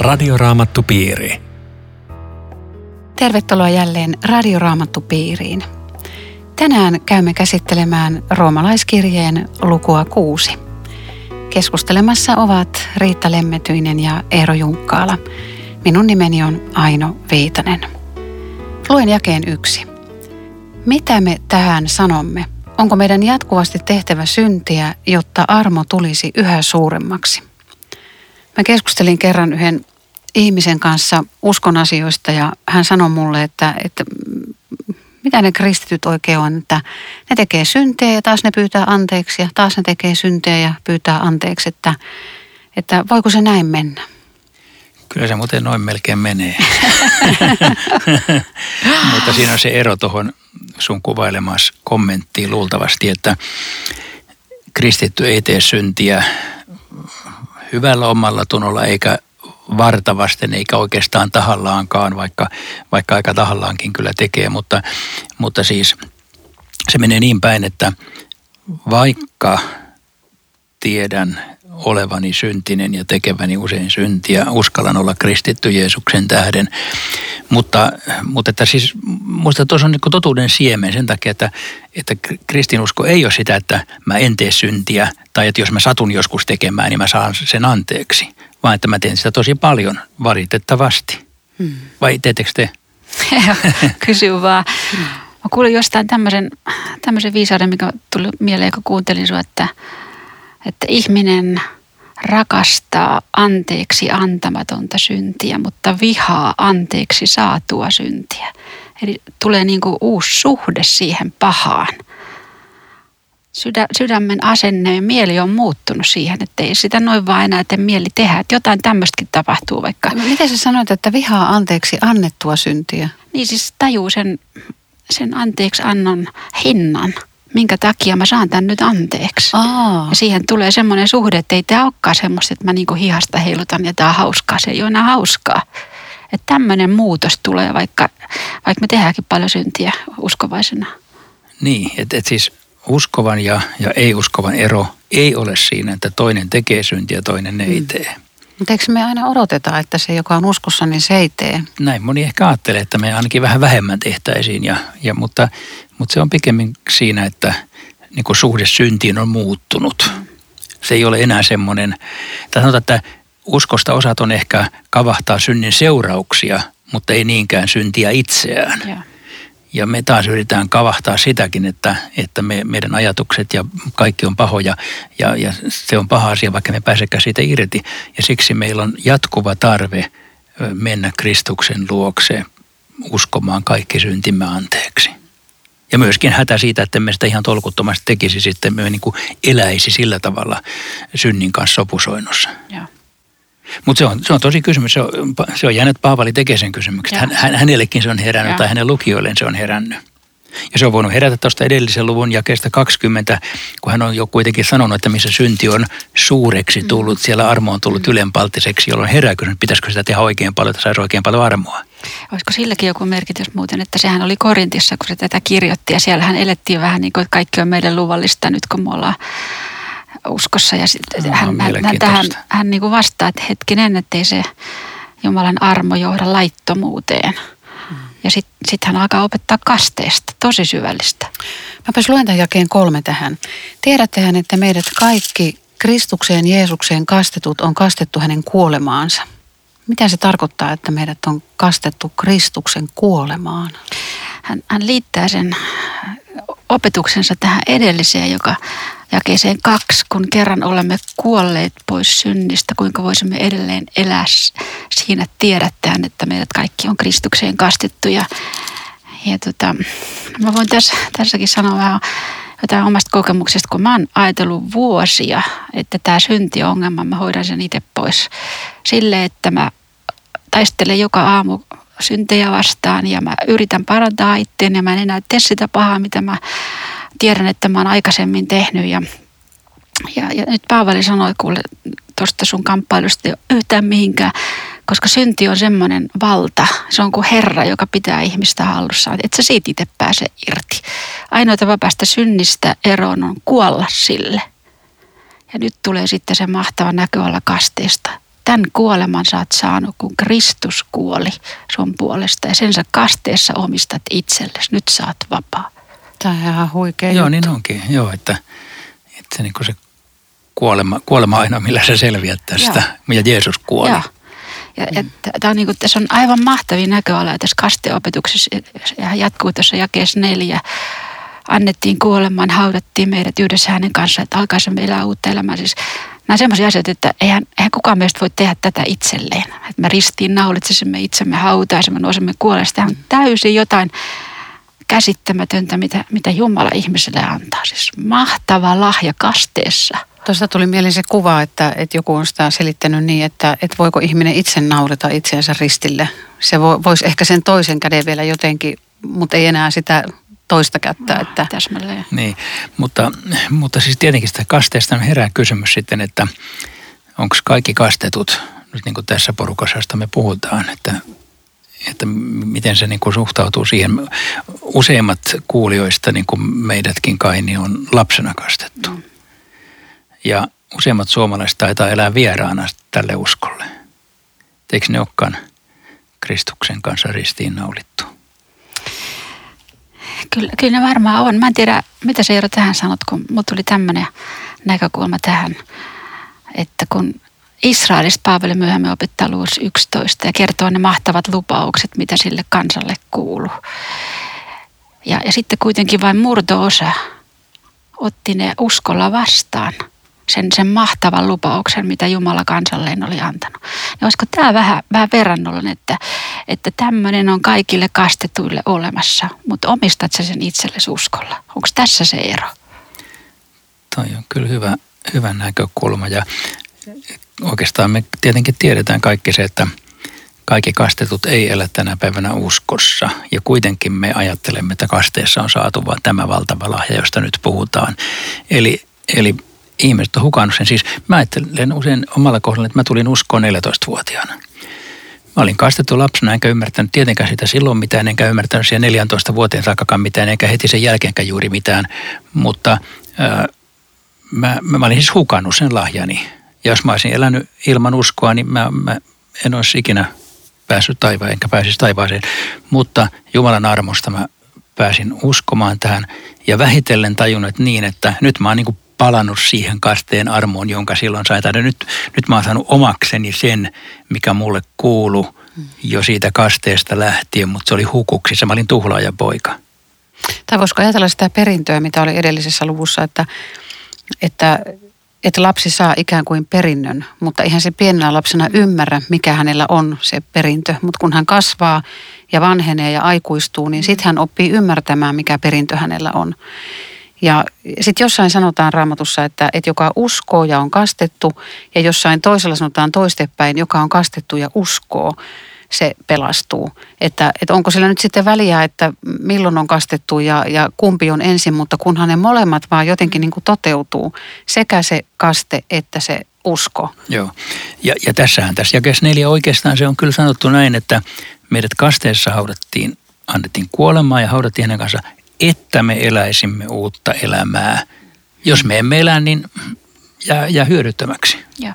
Radioraamattupiiri. Tervetuloa jälleen Radioraamattupiiriin. Tänään käymme käsittelemään roomalaiskirjeen lukua kuusi. Keskustelemassa ovat Riitta Lemmetyinen ja Eero Junkkaala. Minun nimeni on Aino Viitanen. Luen jakeen yksi. Mitä me tähän sanomme? Onko meidän jatkuvasti tehtävä syntiä, jotta armo tulisi yhä suuremmaksi? Mä keskustelin kerran yhden ihmisen kanssa uskon asioista ja hän sanoi mulle, että, että mitä ne kristityt oikein on, että ne tekee syntejä ja taas ne pyytää anteeksi ja taas ne tekee syntejä ja pyytää anteeksi, että, että voiko se näin mennä? Kyllä se muuten noin melkein menee. Mutta siinä on se ero tuohon sun kuvailemassa kommenttiin luultavasti, että kristitty ei tee syntiä hyvällä omalla tunnolla eikä vartavasten eikä oikeastaan tahallaankaan, vaikka, vaikka aika tahallaankin kyllä tekee, mutta, mutta siis se menee niin päin, että vaikka tiedän olevani syntinen ja tekeväni usein syntiä, uskallan olla kristitty Jeesuksen tähden. Mutta, mutta että siis muista tuossa on niin totuuden siemen sen takia, että, että kristinusko ei ole sitä, että mä en tee syntiä tai että jos mä satun joskus tekemään, niin mä saan sen anteeksi. Vaan että mä teen sitä tosi paljon valitettavasti. Hmm. Vai teettekö te? Kysy vaan. Mä kuulin jostain tämmöisen, tämmöisen viisauden, mikä tuli mieleen, kun kuuntelin sinua, että, että ihminen rakastaa anteeksi antamatonta syntiä, mutta vihaa anteeksi saatua syntiä. Eli tulee niin kuin uusi suhde siihen pahaan. Sydä, sydämen asenne ja mieli on muuttunut siihen, että ei sitä noin vaan enää tee mieli tehdä. Että jotain tämmöistäkin tapahtuu vaikka. No, miten sä sanoit, että vihaa anteeksi annettua syntiä? Niin siis tajuu sen, sen anteeksi annon hinnan minkä takia mä saan tämän nyt anteeksi. Aa. Ja siihen tulee semmoinen suhde, että ei tämä olekaan semmoista, että mä niinku hihasta heilutan ja tämä on hauskaa. Se ei ole enää hauskaa. Että tämmöinen muutos tulee, vaikka, vaikka me tehdäänkin paljon syntiä uskovaisena. Niin, että et siis uskovan ja, ja ei-uskovan ero ei ole siinä, että toinen tekee syntiä ja toinen ei mm. tee. Mutta eikö me aina odoteta, että se, joka on uskossa, niin se ei tee? Näin moni ehkä ajattelee, että me ainakin vähän vähemmän tehtäisiin, ja, ja, mutta, mutta se on pikemmin siinä, että niin kuin suhde syntiin on muuttunut. Se ei ole enää semmoinen, tai sanotaan, että uskosta osat on ehkä kavahtaa synnin seurauksia, mutta ei niinkään syntiä itseään. Ja. Ja me taas yritetään kavahtaa sitäkin, että, että me, meidän ajatukset ja kaikki on pahoja ja, ja se on paha asia, vaikka me pääsekään siitä irti. Ja siksi meillä on jatkuva tarve mennä Kristuksen luokse uskomaan kaikki syntimme anteeksi. Ja myöskin hätä siitä, että me sitä ihan tolkuttomasti tekisi sitten, me niin kuin eläisi sillä tavalla synnin kanssa sopusoinnussa. Joo. Mutta se on, se on tosi kysymys. Se on, se on jäänyt, Paavali tekee sen kysymyksen. Hän, hän, hänellekin se on herännyt ja. tai hänen lukijoilleen se on herännyt. Ja se on voinut herätä tuosta edellisen luvun jakeesta 20, kun hän on jo kuitenkin sanonut, että missä synti on suureksi tullut, mm. siellä armo on tullut mm. ylenpalttiseksi, jolloin herää kysymys, pitäisikö sitä tehdä oikein paljon, että saisi oikein paljon armoa. Olisiko silläkin joku merkitys muuten, että sehän oli Korintissa, kun se tätä kirjoitti ja siellähän elettiin vähän niin kuin, että kaikki on meidän luvallista nyt, kun me ollaan uskossa. Ja sit, no, hän, hän, hän, tähän, hän niin kuin vastaa, että hetkinen, ettei se Jumalan armo johda laittomuuteen. Mm. Ja sitten sit hän alkaa opettaa kasteesta, tosi syvällistä. Mäpäs luen tämän jakeen kolme tähän. Tiedättehän, että meidät kaikki Kristukseen Jeesukseen kastetut on kastettu hänen kuolemaansa. Mitä se tarkoittaa, että meidät on kastettu Kristuksen kuolemaan? Hän, hän liittää sen opetuksensa tähän edelliseen, joka jakeeseen kaksi, kun kerran olemme kuolleet pois synnistä, kuinka voisimme edelleen elää siinä tiedättäen, että meidät kaikki on Kristukseen kastettu. Ja, ja tota, mä voin tässä, tässäkin sanoa vähän jotain omasta kokemuksesta, kun mä oon ajatellut vuosia, että tämä syntiongelma, mä hoidan sen itse pois sille, että mä taistelen joka aamu syntejä vastaan ja mä yritän parantaa itseäni ja mä en enää tee sitä pahaa, mitä mä tiedän, että mä oon aikaisemmin tehnyt ja, ja, ja nyt Paavali sanoi kuule tuosta sun kamppailusta ei yhtään mihinkään, koska synti on semmoinen valta. Se on kuin Herra, joka pitää ihmistä hallussaan. Et sä siitä itse pääse irti. Ainoa tapa päästä synnistä eroon on kuolla sille. Ja nyt tulee sitten se mahtava näköala kasteesta. Tämän kuoleman sä oot saanut, kun Kristus kuoli sun puolesta ja sen sä kasteessa omistat itsellesi. Nyt sä oot vapaa. Tämä on ihan huikea Joo, juttu. niin onkin. Joo, että, että se, niin se kuolema, kuolema aina, millä sä selviät tästä. Ja Jeesus kuoli. Joo. Ja, mm. tää on niin kuin, tässä on aivan mahtavia näköaloja tässä kasteopetuksessa ja jatkuu tuossa jakeessa neljä. Annettiin kuolemaan, haudattiin meidät yhdessä hänen kanssaan, että alkaisimme elää uutta elämää. Siis nämä on sellaisia asioita, että eihän, eihän kukaan meistä voi tehdä tätä itselleen. Että me ristiin naulitsisimme itsemme, hautaisimme, nousemme kuolesta. Tämä on täysin jotain käsittämätöntä, mitä, mitä Jumala ihmiselle antaa. Siis mahtava lahja kasteessa. Tuosta tuli mieleen se kuva, että, että joku on sitä selittänyt niin, että, että voiko ihminen itse naurata itseensä ristille. Se vo, voisi ehkä sen toisen käden vielä jotenkin, mutta ei enää sitä toista kättä. No, että... Täsmälleen. Niin, mutta, mutta siis tietenkin sitä kasteesta herää kysymys sitten, että onko kaikki kastetut, nyt niin kuin tässä porukassa, josta me puhutaan, että, että miten se niin kuin suhtautuu siihen. Useimmat kuulijoista, niin kuin meidätkin kai, niin on lapsena kastettu. Mm. Ja useimmat suomalaiset taitaa elää vieraana tälle uskolle. Eikö ne olekaan Kristuksen kanssa ristiinnaulittu? Kyllä, kyllä ne varmaan on. Mä en tiedä, mitä se Eero tähän sanot, kun mut tuli tämmöinen näkökulma tähän, että kun Israelista Paavali myöhemmin opettaa luvussa 11 ja kertoo ne mahtavat lupaukset, mitä sille kansalle kuuluu. Ja, ja sitten kuitenkin vain murto-osa otti ne uskolla vastaan – sen, sen mahtavan lupauksen, mitä Jumala kansalleen oli antanut. Ja olisiko tämä vähän, vähän verrannollinen, että, että tämmöinen on kaikille kastetuille olemassa, mutta omistat sä sen itsellesi uskolla? Onko tässä se ero? Toi on kyllä hyvä, hyvä näkökulma ja oikeastaan me tietenkin tiedetään kaikki se, että kaikki kastetut ei elä tänä päivänä uskossa. Ja kuitenkin me ajattelemme, että kasteessa on saatu vain tämä valtava lahja, josta nyt puhutaan. Eli, eli ihmiset on hukannut sen. Siis mä ajattelen usein omalla kohdalla, että mä tulin uskoon 14-vuotiaana. Mä olin kastettu lapsena, enkä ymmärtänyt tietenkään sitä silloin mitään, enkä ymmärtänyt siellä 14 vuoteen saakkakaan mitään, enkä heti sen jälkeenkään juuri mitään. Mutta ää, mä, mä, olin siis hukannut sen lahjani. Ja jos mä olisin elänyt ilman uskoa, niin mä, mä en olisi ikinä päässyt taivaan, enkä pääsisi taivaaseen. Mutta Jumalan armosta mä pääsin uskomaan tähän ja vähitellen tajunnut niin, että nyt mä oon niin palannut siihen kasteen armoon, jonka silloin sai. Tai nyt, nyt mä oon saanut omakseni sen, mikä mulle kuulu jo siitä kasteesta lähtien, mutta se oli hukuksissa. Mä olin tuhlaajapoika. Tai voisiko ajatella sitä perintöä, mitä oli edellisessä luvussa, että, että, että lapsi saa ikään kuin perinnön, mutta ihan se pienellä lapsena ymmärrä, mikä hänellä on se perintö. Mutta kun hän kasvaa ja vanhenee ja aikuistuu, niin sitten hän oppii ymmärtämään, mikä perintö hänellä on. Ja sitten jossain sanotaan raamatussa, että, että joka uskoo ja on kastettu, ja jossain toisella sanotaan toistepäin, joka on kastettu ja uskoo, se pelastuu. Että, että onko sillä nyt sitten väliä, että milloin on kastettu ja, ja kumpi on ensin, mutta kunhan ne molemmat vaan jotenkin niin kuin toteutuu, sekä se kaste että se usko. Joo, ja, ja tässähän tässä jakeessa neljä oikeastaan se on kyllä sanottu näin, että meidät kasteessa haudattiin, annettiin kuolemaan ja haudattiin hänen kanssa että me eläisimme uutta elämää. Jos me emme elä, niin jää, jää hyödyttömäksi. Ja.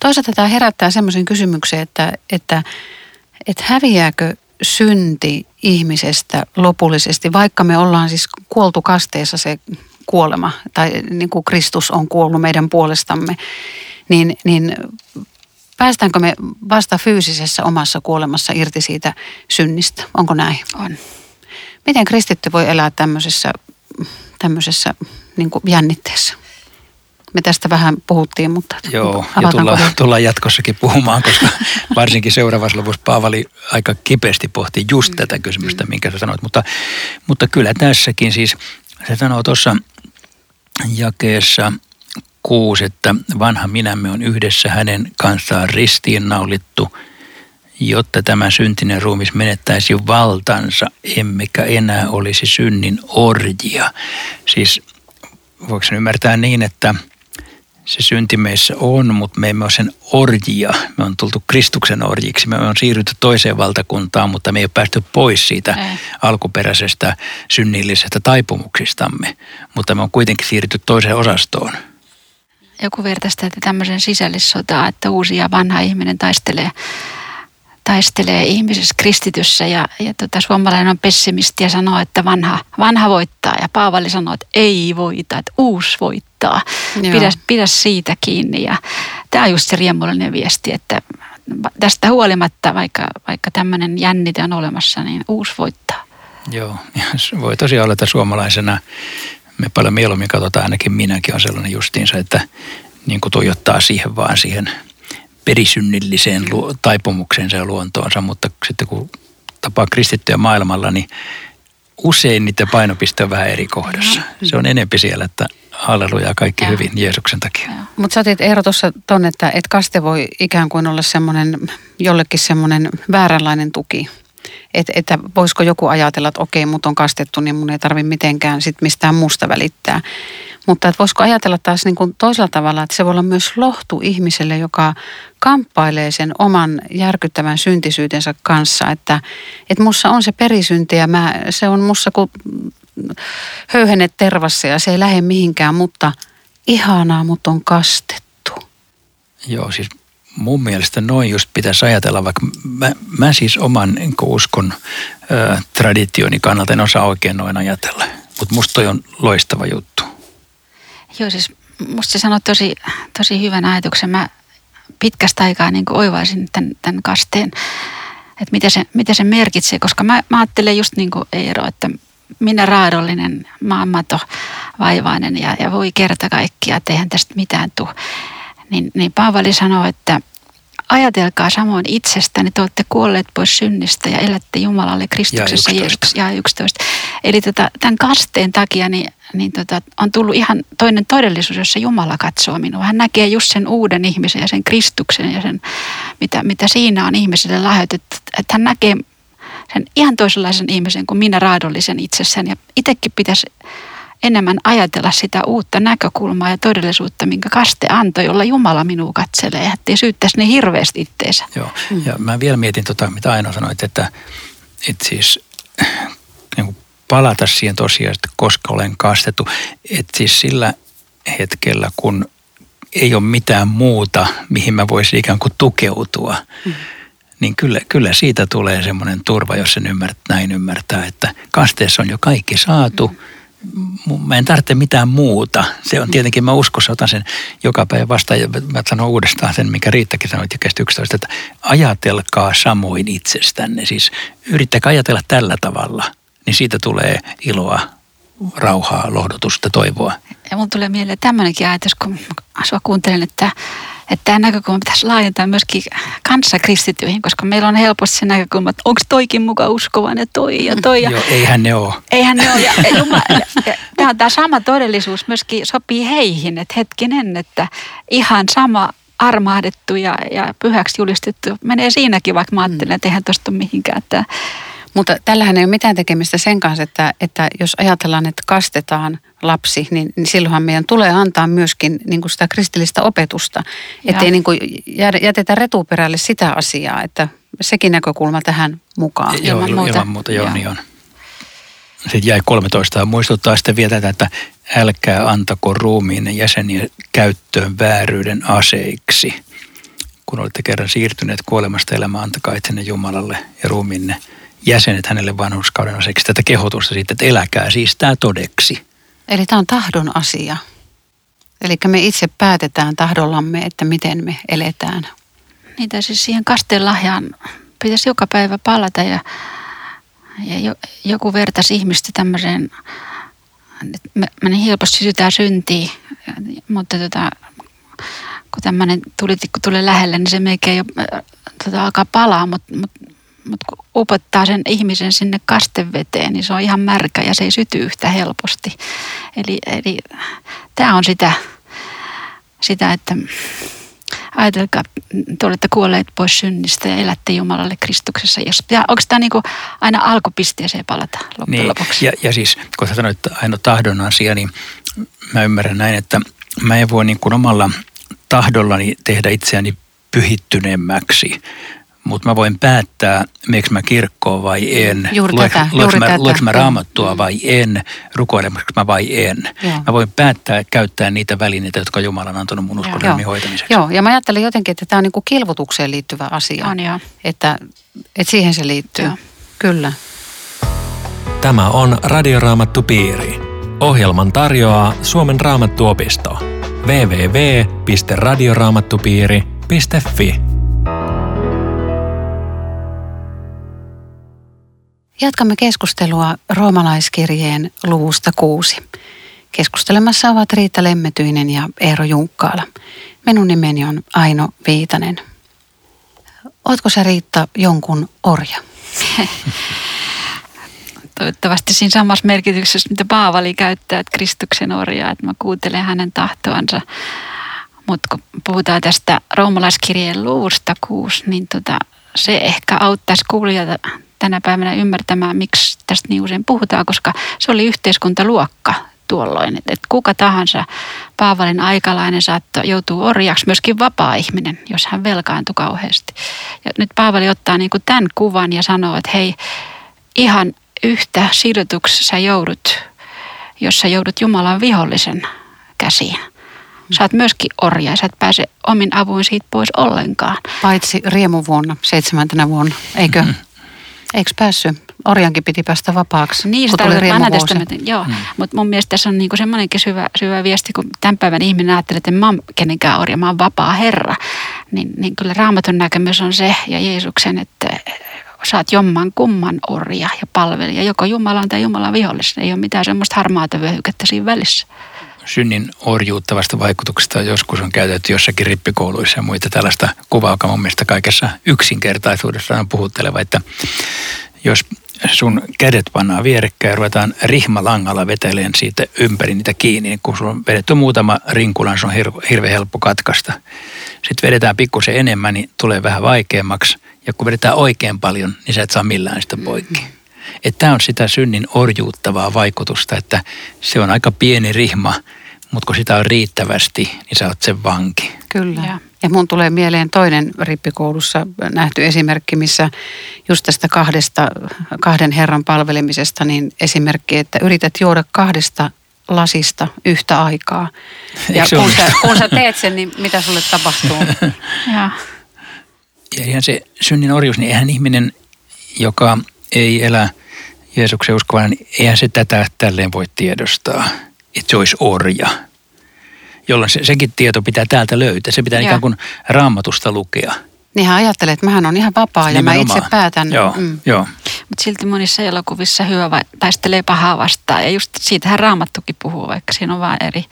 Toisaalta tämä herättää semmoisen kysymyksen, että, että, että häviääkö synti ihmisestä lopullisesti, vaikka me ollaan siis kuoltu kasteessa se kuolema, tai niin kuin Kristus on kuollut meidän puolestamme, niin, niin päästäänkö me vasta fyysisessä omassa kuolemassa irti siitä synnistä? Onko näin? On. Miten kristitty voi elää tämmöisessä, tämmöisessä niin kuin jännitteessä? Me tästä vähän puhuttiin, mutta Joo, ja tullaan, tullaan jatkossakin puhumaan, koska varsinkin seuraavassa lopussa Paavali aika kipeästi pohti just tätä kysymystä, minkä sä sanoit. Mutta, mutta kyllä tässäkin siis, se sanoo tuossa jakeessa kuusi, että vanha minämme on yhdessä hänen kanssaan ristiinnaulittu – jotta tämä syntinen ruumis menettäisi valtansa, emmekä enää olisi synnin orjia. Siis voiko sen ymmärtää niin, että se synti meissä on, mutta me emme ole sen orjia. Me on tultu Kristuksen orjiksi. Me on siirrytty toiseen valtakuntaan, mutta me ei ole päästy pois siitä ei. alkuperäisestä synnillisestä taipumuksistamme. Mutta me on kuitenkin siirrytty toiseen osastoon. joku vertaista, että tämmöisen sisällissotaa, että uusi ja vanha ihminen taistelee, taistelee ihmisessä kristityssä ja, ja tota, suomalainen on pessimisti ja sanoo, että vanha, vanha voittaa ja Paavali sanoo, että ei voita, että uusi voittaa. Pidä, pidä siitä kiinni ja tämä on just se riemullinen viesti, että tästä huolimatta, vaikka, vaikka tämmöinen jännite on olemassa, niin uusi voittaa. Joo, ja voi tosiaan olla, että suomalaisena me paljon mieluummin katsotaan, ainakin minäkin on sellainen justiinsa, että niin kuin tuijottaa siihen vaan siihen perisynnilliseen taipumukseensa ja luontoonsa, mutta sitten kun tapaa kristittyjä maailmalla, niin usein niiden painopiste on vähän eri kohdassa. Se on enempi siellä, että halleluja kaikki ja. hyvin Jeesuksen takia. Mutta sä otit Eero tuossa ton, että, että kaste voi ikään kuin olla semmoinen, jollekin semmoinen vääränlainen tuki. Et, että voisiko joku ajatella, että okei, mut on kastettu, niin mun ei tarvi mitenkään sit mistään muusta välittää. Mutta että voisiko ajatella taas niin kuin toisella tavalla, että se voi olla myös lohtu ihmiselle, joka kamppailee sen oman järkyttävän syntisyytensä kanssa. Että, että mussa on se perisynti ja mä, se on mussa kuin höyhenet tervassa ja se ei lähde mihinkään, mutta ihanaa, mutta on kastettu. Joo, siis mun mielestä noin just pitäisi ajatella, vaikka mä, mä siis oman niin uskon ö, traditioni kannalta en osaa oikein noin ajatella. Mutta musta toi on loistava juttu. Joo, siis musta sä sanoit tosi, tosi hyvän ajatuksen. Mä pitkästä aikaa niin oivaisin tämän, tämän kasteen, että mitä se, mitä se merkitsee, koska mä, mä ajattelen just niin kuin Eero, että minä raadollinen, maanmato, vaivainen ja, ja voi kerta kaikkia, että eihän tästä mitään tule. Niin, niin Paavali sanoo, että ajatelkaa samoin itsestäni, te olette kuolleet pois synnistä ja elätte Jumalalle Kristuksessa ja 11. Ja 11. Eli tota, tämän kasteen takia niin, niin tota, on tullut ihan toinen todellisuus, jossa Jumala katsoo minua. Hän näkee just sen uuden ihmisen ja sen Kristuksen ja sen, mitä, mitä siinä on ihmiselle lahjoitettu. Että hän näkee sen ihan toisenlaisen ihmisen kuin minä raadollisen itsessään. Ja itsekin pitäisi enemmän ajatella sitä uutta näkökulmaa ja todellisuutta, minkä kaste antoi, jolla Jumala minua katselee, ettei syyttäisi niin hirveästi itteensä. Joo, ja mä vielä mietin tota, mitä Aino sanoit, että, että siis niin kuin palata siihen tosiaan, että koska olen kastettu, että siis sillä hetkellä, kun ei ole mitään muuta, mihin mä voisin ikään kuin tukeutua, mm. niin kyllä, kyllä siitä tulee semmoinen turva, jos sen ymmärtää, näin ymmärtää, että kasteessa on jo kaikki saatu. Mä en tarvitse mitään muuta. Se on tietenkin, mä uskossa otan sen joka päivä vastaan ja mä sanon uudestaan sen, mikä Riittakin sanoi kestä 11, että ajatelkaa samoin itsestänne. Siis yrittäkää ajatella tällä tavalla, niin siitä tulee iloa, rauhaa, lohdutusta, toivoa. Ja mun tulee mieleen tämmöinenkin ajatus, kun asua kuuntelen, että että tämä näkökulma pitäisi laajentaa myöskin kanssakristittyihin, koska meillä on helposti se näkökulma, että onko toikin muka uskovan ja toi ja toi. Ja Joo, eihän ne ole. Eihän ne ole. Ja, ja, ja, ja, tämä, tämä sama todellisuus myöskin sopii heihin, että hetkinen, että ihan sama armahdettu ja, ja pyhäksi julistettu menee siinäkin, vaikka mä ajattelen, että eihän tuosta mihinkään. Että, mutta tällähän ei ole mitään tekemistä sen kanssa, että, että jos ajatellaan, että kastetaan lapsi, niin, niin silloinhan meidän tulee antaa myöskin niin kuin sitä kristillistä opetusta. Että ei niin kuin jätetä retuperälle sitä asiaa, että sekin näkökulma tähän mukaan. Joo, ilman muuta, ilman muuta joo, joo. niin on. Sitten jäi 13 ja muistuttaa sitten vielä tätä, että älkää antako ruumiin jäseniä käyttöön vääryyden aseiksi. Kun olette kerran siirtyneet kuolemasta elämään, antakaa itsenne Jumalalle ja ruumiinne – jäsenet hänelle vanhuskauden aseksi tätä kehotusta siitä, että eläkää siis tämä todeksi. Eli tämä on tahdon asia. Eli me itse päätetään tahdollamme, että miten me eletään. Niitä siis siihen kasteen lahjaan pitäisi joka päivä palata ja, ja jo, joku vertaisi ihmistä tämmöiseen, me, me niin helposti sytytään syntiin, mutta tota, kun tämmöinen tulitikku tulee lähelle, niin se melkein jo tota, alkaa palaa, mutta, mutta mutta kun upottaa sen ihmisen sinne kasteveteen, niin se on ihan märkä ja se ei syty yhtä helposti. Eli, eli tämä on sitä, sitä, että ajatelkaa, te olette kuolleet pois synnistä ja elätte Jumalalle Kristuksessa. Onko tämä niinku aina alkupisteeseen palata loppujen niin, lopuksi? Ja, ja siis, kun sä sanoit, että aina tahdon asia, niin mä ymmärrän näin, että mä en voi niin kuin omalla tahdollani tehdä itseäni pyhittyneemmäksi, mutta mä voin päättää, miksi mä kirkkoon vai en. Juuri Lueks, tätä, lueks juuri mä, tätä. mä raamattua vai en, rukoilemassa mä vai en. Joo. Mä voin päättää käyttää niitä välineitä, jotka Jumala on antanut mun uskon Joo. elämän hoitamiseksi. Joo, ja mä ajattelen jotenkin, että tämä on niin kuin kilvotukseen liittyvä asia. On joo. Että, että siihen se liittyy. Joo. Kyllä. Tämä on Radioraamattu Piiri. Ohjelman tarjoaa Suomen Raamattuopisto. www.radioraamattupiiri.fi Jatkamme keskustelua roomalaiskirjeen luvusta kuusi. Keskustelemassa ovat Riitta Lemmetyinen ja Eero Junkkaala. Minun nimeni on Aino Viitanen. Ootko sä Riitta jonkun orja? Toivottavasti siinä samassa merkityksessä, mitä Paavali käyttää, että Kristuksen orjaa, että mä kuuntelen hänen tahtoansa. Mutta kun puhutaan tästä roomalaiskirjeen luvusta kuusi, niin tota, se ehkä auttaisi kuulijoita tänä päivänä ymmärtämään, miksi tästä niin usein puhutaan, koska se oli yhteiskuntaluokka tuolloin. Että et kuka tahansa Paavalin aikalainen saattoi joutua orjaksi, myöskin vapaa-ihminen, jos hän velkaantui kauheasti. Ja nyt Paavali ottaa niin kuin tämän kuvan ja sanoo, että hei, ihan yhtä sidotuksi sä joudut, jos sä joudut Jumalan vihollisen käsiin. Sä oot myöskin orja ja sä et pääse omin avuin siitä pois ollenkaan. Paitsi riemuvuonna, seitsemäntenä vuonna, eikö? Mm-hmm. Eikö päässyt? Orjankin piti päästä vapaaksi, Niin, kun sitä tuli riemuvuosi. joo. Mm. Mutta mun mielestä tässä on niinku semmoinenkin syvä, syvä viesti, kun tämän päivän ihminen ajattelee, että en mä oon kenenkään orja, mä oon vapaa Herra. Niin, niin kyllä raamatun näkemys on se ja Jeesuksen, että oot jomman kumman orja ja palvelija, joko Jumalan tai Jumalan vihollisen. Ei ole mitään semmoista harmaata vyöhykettä siinä välissä. Synnin orjuuttavasta vaikutuksesta joskus on käytetty jossakin rippikouluissa ja muita tällaista kuvaa, joka mun mielestä kaikessa yksinkertaisuudessa on puhutteleva, että jos sun kädet pannaan vierekkäin ja ruvetaan rihmalangalla veteleen siitä ympäri niitä kiinni, niin kun sulla on vedetty muutama rinkulan, se on hir- hirveän helppo katkaista. Sitten vedetään pikkusen enemmän, niin tulee vähän vaikeammaksi. Ja kun vedetään oikein paljon, niin sä et saa millään sitä poikki. Että tämä on sitä synnin orjuuttavaa vaikutusta, että se on aika pieni rihma, mutta kun sitä on riittävästi, niin sä oot sen vanki. Kyllä. Ja. ja mun tulee mieleen toinen rippikoulussa nähty esimerkki, missä just tästä kahdesta, kahden herran palvelemisesta, niin esimerkki, että yrität juoda kahdesta lasista yhtä aikaa. Ja kun onnistu? sä, kun sä teet sen, niin mitä sulle tapahtuu? Ja, Ja ihan se synnin orjuus, niin eihän ihminen, joka ei elä Jeesuksen uskovana, niin eihän se tätä tälleen voi tiedostaa, että se olisi orja. Jolloin se, sekin tieto pitää täältä löytää. Se pitää Joo. ikään kuin raamatusta lukea. Niin hän ajattelee, että mähän on ihan vapaa ja mä itse Nimenomaan. päätän. Joo, Mm. joo. mutta silti monissa elokuvissa hyvä vai, taistelee pahaa vastaan. Ja just siitähän Raamattukin puhuu, vaikka siinä on vain eri,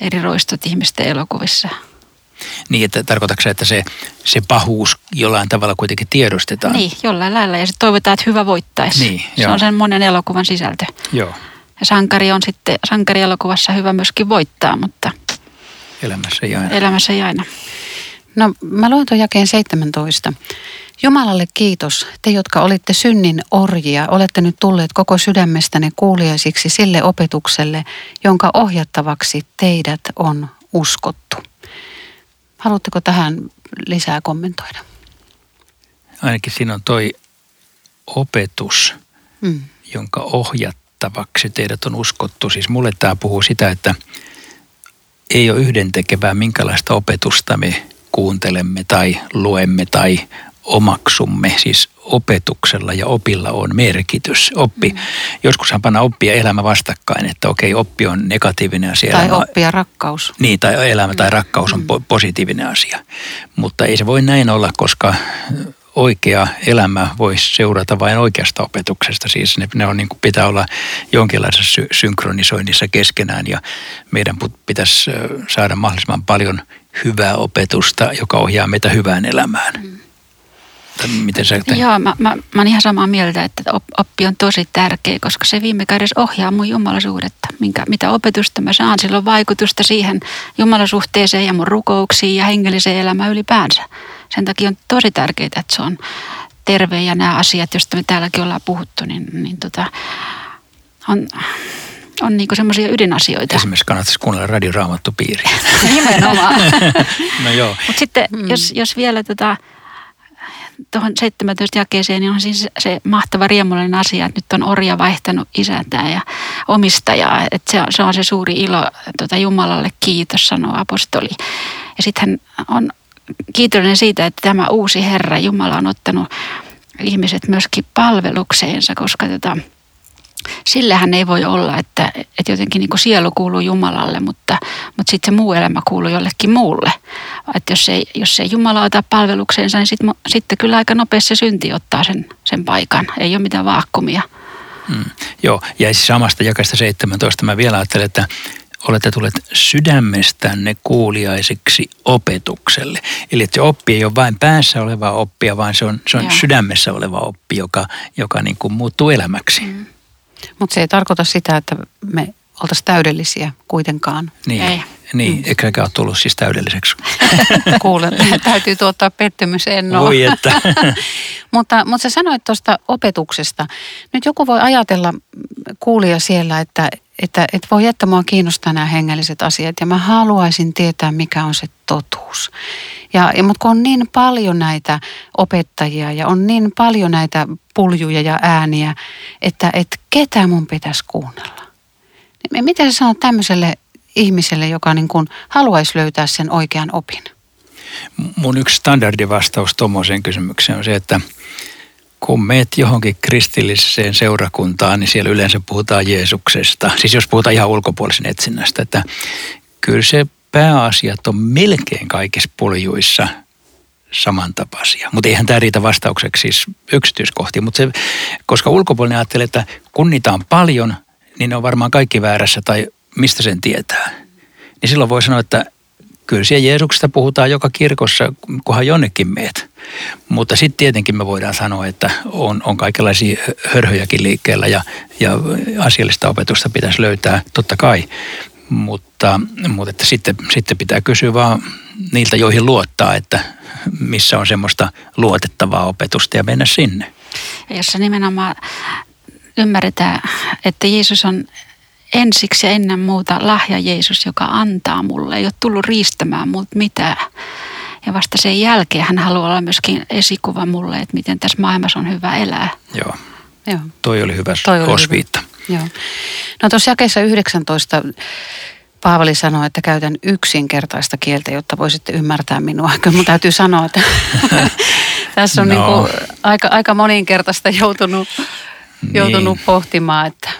eri roistot ihmisten elokuvissa. Niin, että tarkoitatko se, että se, se pahuus jollain tavalla kuitenkin tiedostetaan? Niin, jollain lailla. Ja sitten toivotaan, että hyvä voittaisi. Niin, se joo. on sen monen elokuvan sisältö. Joo, Ja sankari on sitten, sankarielokuvassa hyvä myöskin voittaa, mutta elämässä ei aina. elämässä ei aina. No mä luen tuon jakeen 17. Jumalalle kiitos, te jotka olitte synnin orjia, olette nyt tulleet koko sydämestänne kuuliaisiksi sille opetukselle, jonka ohjattavaksi teidät on uskottu. Haluatteko tähän lisää kommentoida? Ainakin siinä on toi opetus, Mm. jonka ohjattavaksi teidät on uskottu. Siis mulle tämä puhuu sitä, että ei ole yhdentekevää, minkälaista opetusta me kuuntelemme tai luemme tai omaksumme. Siis opetuksella ja opilla on merkitys. Oppi, mm. joskushan panna oppi ja elämä vastakkain, että okei, oppi on negatiivinen asia. Tai elämä- oppia rakkaus. niin, tai elämä tai rakkaus on po- positiivinen asia. Mutta ei se voi näin olla, koska oikea elämä voisi seurata vain oikeasta opetuksesta. Siis ne, ne on, niin kuin, pitää olla jonkinlaisessa sy- synkronisoinnissa keskenään ja meidän pitäisi saada mahdollisimman paljon hyvää opetusta, joka ohjaa meitä hyvään elämään. Tai Miten sä Joo, mä, mä, mä oon ihan samaa mieltä, että op- oppi on tosi tärkeä, koska se viime kädessä ohjaa mun jumalasuhdetta. Minkä, mitä opetusta mä saan, sillä on vaikutusta siihen jumalasuhteeseen ja mun rukouksiin ja hengelliseen elämään ylipäänsä. Sen takia on tosi tärkeää, että se on terve ja nämä asiat, joista me täälläkin ollaan puhuttu, niin, niin tota, on, on niinku semmoisia ydinasioita. Esimerkiksi kannattaisi kuunnella radioraamattupiiriä. Nimenomaan. no joo. Mutta sitten mm. jos, jos vielä tota, tuohon 17 jakeeseen, niin on siis se mahtava riemullinen asia, että nyt on orja vaihtanut isäntää ja omistajaa. Että se, on, se on se suuri ilo tuota Jumalalle kiitos, sanoo apostoli. Ja sitten hän on kiitollinen siitä, että tämä uusi Herra Jumala on ottanut ihmiset myöskin palvelukseensa, koska tota, sillähän ei voi olla, että, että jotenkin niin sielu kuuluu Jumalalle, mutta, mutta sitten se muu elämä kuuluu jollekin muulle. Että jos ei, jos ei Jumala ota palvelukseensa, niin sitten sitten kyllä aika nopeasti synti ottaa sen, sen paikan. Ei ole mitään vaakkumia. Mm, joo, ja siis samasta jakasta 17 mä vielä ajattelen, että olette tulleet sydämestänne kuuliaisiksi opetukselle. Eli että se oppi ei ole vain päässä oleva oppia, vaan se on, se on sydämessä oleva oppi, joka, joka niin kuin muuttuu elämäksi. Mm. Mutta se ei tarkoita sitä, että me oltaisiin täydellisiä kuitenkaan. Niin, ei. niin. Mm. eikä ole tullut siis täydelliseksi. Kuulen, täytyy tuottaa pettymys en Voi että. mutta, mutta sä sanoit tuosta opetuksesta. Nyt joku voi ajatella kuulija siellä, että, että, että voi että mua kiinnostaa nämä hengelliset asiat ja mä haluaisin tietää, mikä on se totuus. Ja, ja mutta kun on niin paljon näitä opettajia ja on niin paljon näitä puljuja ja ääniä, että, että ketä mun pitäisi kuunnella. Niin mitä sä sanot tämmöiselle ihmiselle, joka niin kuin haluaisi löytää sen oikean opin? Mun yksi standardivastaus tuommoiseen kysymykseen on se, että kun meet johonkin kristilliseen seurakuntaan, niin siellä yleensä puhutaan Jeesuksesta. Siis jos puhutaan ihan ulkopuolisen etsinnästä, että kyllä se pääasiat on melkein kaikissa puljuissa samantapaisia. Mutta eihän tämä riitä vastaukseksi siis yksityiskohtiin. Mutta se, koska ulkopuolinen ajattelee, että kun niitä on paljon, niin ne on varmaan kaikki väärässä tai mistä sen tietää. Niin silloin voi sanoa, että kyllä siellä Jeesuksesta puhutaan joka kirkossa, kunhan jonnekin meet. Mutta sitten tietenkin me voidaan sanoa, että on, on kaikenlaisia hörhöjäkin liikkeellä ja, ja asiallista opetusta pitäisi löytää totta kai. Mutta, mutta että sitten, sitten pitää kysyä vaan niiltä, joihin luottaa, että missä on semmoista luotettavaa opetusta ja mennä sinne. Jossa nimenomaan ymmärretään, että Jeesus on ensiksi ja ennen muuta lahja Jeesus, joka antaa mulle. Ei ole tullut riistämään multa mitään. Ja vasta sen jälkeen hän haluaa olla myöskin esikuva mulle, että miten tässä maailmassa on hyvä elää. Joo. Joo. Toi oli hyvä Toi oli osviitta. Hyvä. Joo. No tuossa jakeessa 19 Paavali sanoi, että käytän yksinkertaista kieltä, jotta voisitte ymmärtää minua. Kyllä mun täytyy sanoa, että tässä on no. niin kuin aika, aika moninkertaista joutunut, niin. joutunut pohtimaan, että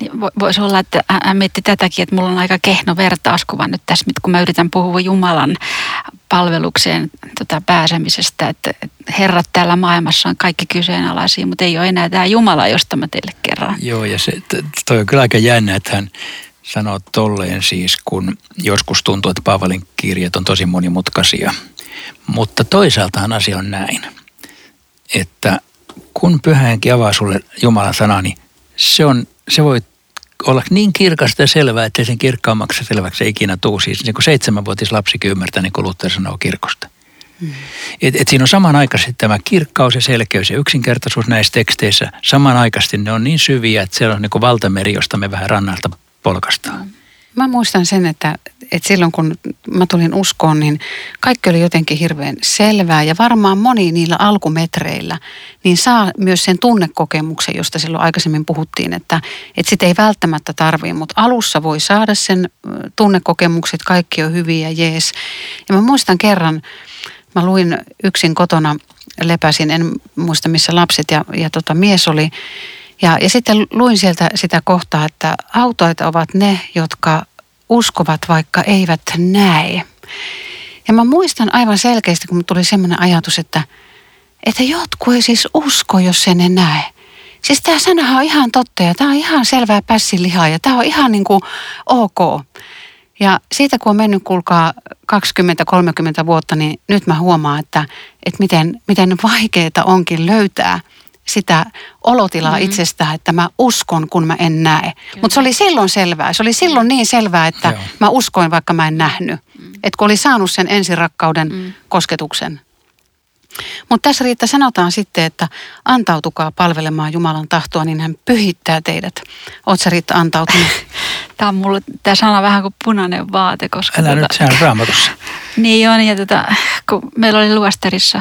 niin voisi olla, että hän mietti tätäkin, että mulla on aika kehno vertauskuva nyt tässä, kun mä yritän puhua Jumalan palvelukseen tota, pääsemisestä, että herrat täällä maailmassa on kaikki kyseenalaisia, mutta ei ole enää tämä Jumala, josta mä teille kerran. Joo, ja se, toi on kyllä aika jännä, että hän sanoo tolleen siis, kun joskus tuntuu, että Paavalin kirjat on tosi monimutkaisia. Mutta toisaaltahan asia on näin, että kun pyhähenki avaa sulle Jumalan sana, niin se, on, se voi olla niin kirkasta ja selvää, että sen kirkkaammaksi selväksi ei ikinä tuu. Siis niin kuin seitsemänvuotias lapsikin ymmärtää, niin kuin Luther sanoo kirkosta. Hmm. Et, et siinä on samanaikaisesti tämä kirkkaus ja selkeys ja yksinkertaisuus näissä teksteissä. Samanaikaisesti ne on niin syviä, että se on niin kuin valtameri, josta me vähän rannalta polkastaan. Hmm. Mä muistan sen, että, että silloin kun mä tulin uskoon, niin kaikki oli jotenkin hirveän selvää ja varmaan moni niillä alkumetreillä niin saa myös sen tunnekokemuksen, josta silloin aikaisemmin puhuttiin, että, että sitä ei välttämättä tarvii, mutta alussa voi saada sen tunnekokemukset, kaikki on hyviä, jees. Ja mä muistan kerran, mä luin yksin kotona, lepäsin, en muista missä lapset ja, ja tota, mies oli, ja, ja sitten luin sieltä sitä kohtaa, että autoit ovat ne, jotka uskovat, vaikka eivät näe. Ja mä muistan aivan selkeästi, kun tuli semmoinen ajatus, että, että jotkut ei siis usko, jos en ne näe. Siis tämä sanahan on ihan totta ja tämä on ihan selvää pässilihaa ja tämä on ihan niin kuin ok. Ja siitä kun on mennyt kuulkaa 20-30 vuotta, niin nyt mä huomaan, että, että miten, miten vaikeaa onkin löytää – sitä olotilaa mm-hmm. itsestään, että mä uskon, kun mä en näe. Mutta se oli silloin selvää. Se oli silloin niin selvää, että Joo. mä uskoin, vaikka mä en nähnyt. Mm. Että kun oli saanut sen ensirakkauden mm. kosketuksen. Mutta tässä Riitta sanotaan sitten, että antautukaa palvelemaan Jumalan tahtoa, niin hän pyhittää teidät. Oletko sä Riitta antautunut? Tämä on mulle, tämä sana vähän kuin punainen vaate. Koska Älä tota, nyt, sehän raamatussa. Niin on, ja tota, kun meillä oli luosterissa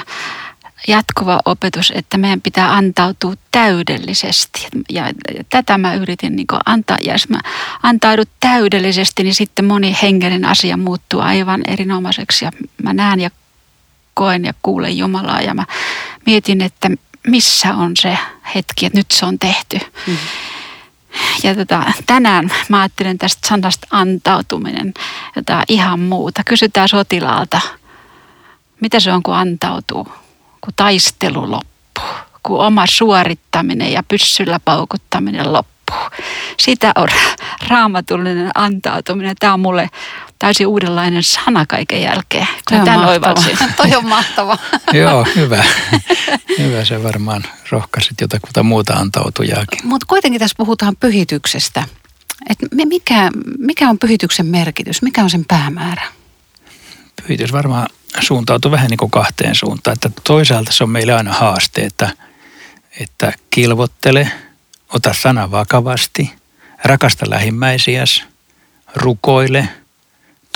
jatkuva opetus, että meidän pitää antautua täydellisesti. Ja tätä mä yritin niin antaa. Ja jos mä antaudut täydellisesti, niin sitten moni hengellinen asia muuttuu aivan erinomaiseksi. Ja mä näen ja koen ja kuulen Jumalaa ja mä mietin, että missä on se hetki, että nyt se on tehty. Mm. Ja tota, tänään mä ajattelen tästä sanasta antautuminen, jotain ihan muuta. Kysytään sotilaalta, mitä se on kun antautuu, kun taistelu loppuu, kun oma suorittaminen ja pyssyllä paukuttaminen loppuu. Sitä on raamatullinen antautuminen. Tämä on mulle täysin uudenlainen sana kaiken jälkeen. Kun tämän oivalsin. Toi on mahtava. Joo, hyvä. hyvä, se varmaan rohkaisit jotakuta muuta antautujaakin. Mutta kuitenkin tässä puhutaan pyhityksestä. Et mikä, mikä on pyhityksen merkitys? Mikä on sen päämäärä? Pyhitys varmaan suuntautuu vähän niin kuin kahteen suuntaan. Että toisaalta se on meille aina haaste, että, että kilvottele, ota sana vakavasti, rakasta lähimmäisiäs, rukoile –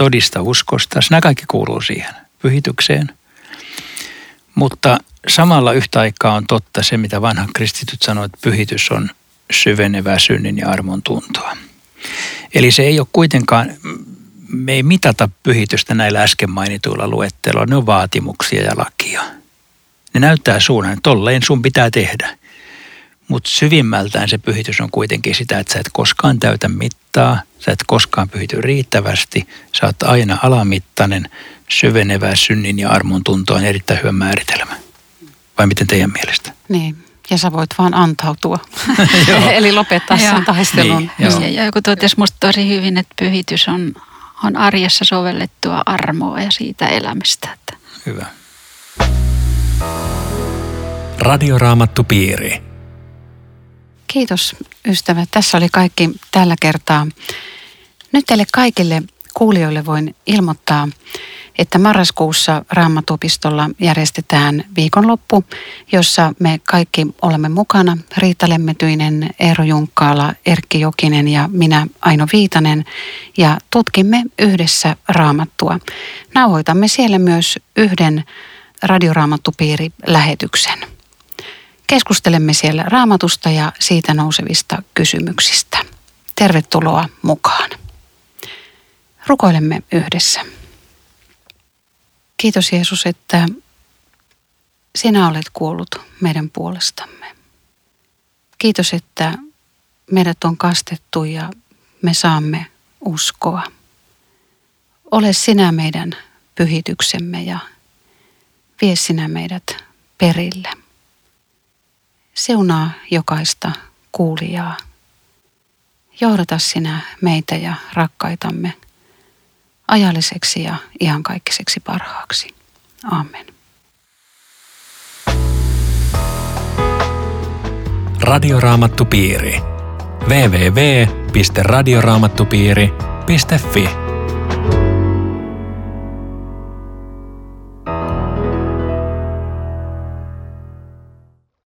todista uskosta. Nämä kaikki kuuluu siihen pyhitykseen. Mutta samalla yhtä aikaa on totta se, mitä vanha kristityt sanoo, että pyhitys on syvenevää synnin ja armon tuntoa. Eli se ei ole kuitenkaan, me ei mitata pyhitystä näillä äsken mainituilla luetteloilla, ne on vaatimuksia ja lakia. Ne näyttää suunnan, että tolleen sun pitää tehdä. Mutta syvimmältään se pyhitys on kuitenkin sitä, että sä et koskaan täytä mittaa, sä et koskaan pyhity riittävästi, sä oot aina alamittainen, syvenevä synnin ja armon tunto on erittäin hyvä määritelmä. Vai miten teidän mielestä? Niin, ja sä voit vaan antautua. Eli lopettaa sen taistelun. Niin, ja joku totesi musta tosi hyvin, että pyhitys on, on arjessa sovellettua armoa ja siitä elämistä. Hyvä. Radioraamattu piiri. Kiitos ystävät. Tässä oli kaikki tällä kertaa. Nyt teille kaikille kuulijoille voin ilmoittaa, että marraskuussa Raamatupistolla järjestetään viikonloppu, jossa me kaikki olemme mukana. Riita Lemmetyinen, Eero Junkkaala, Erkki Jokinen ja minä Aino Viitanen ja tutkimme yhdessä raamattua. Nauhoitamme siellä myös yhden radioraamattupiiri-lähetyksen. Keskustelemme siellä raamatusta ja siitä nousevista kysymyksistä. Tervetuloa mukaan. Rukoilemme yhdessä. Kiitos Jeesus, että sinä olet kuollut meidän puolestamme. Kiitos, että meidät on kastettu ja me saamme uskoa. Ole sinä meidän pyhityksemme ja vie sinä meidät perille. Seunaa jokaista kuulijaa. Johdata sinä meitä ja rakkaitamme ajalliseksi ja iankaikkiseksi parhaaksi. Amen. Radioraamattupiiri. www.radioraamattupiiri.fi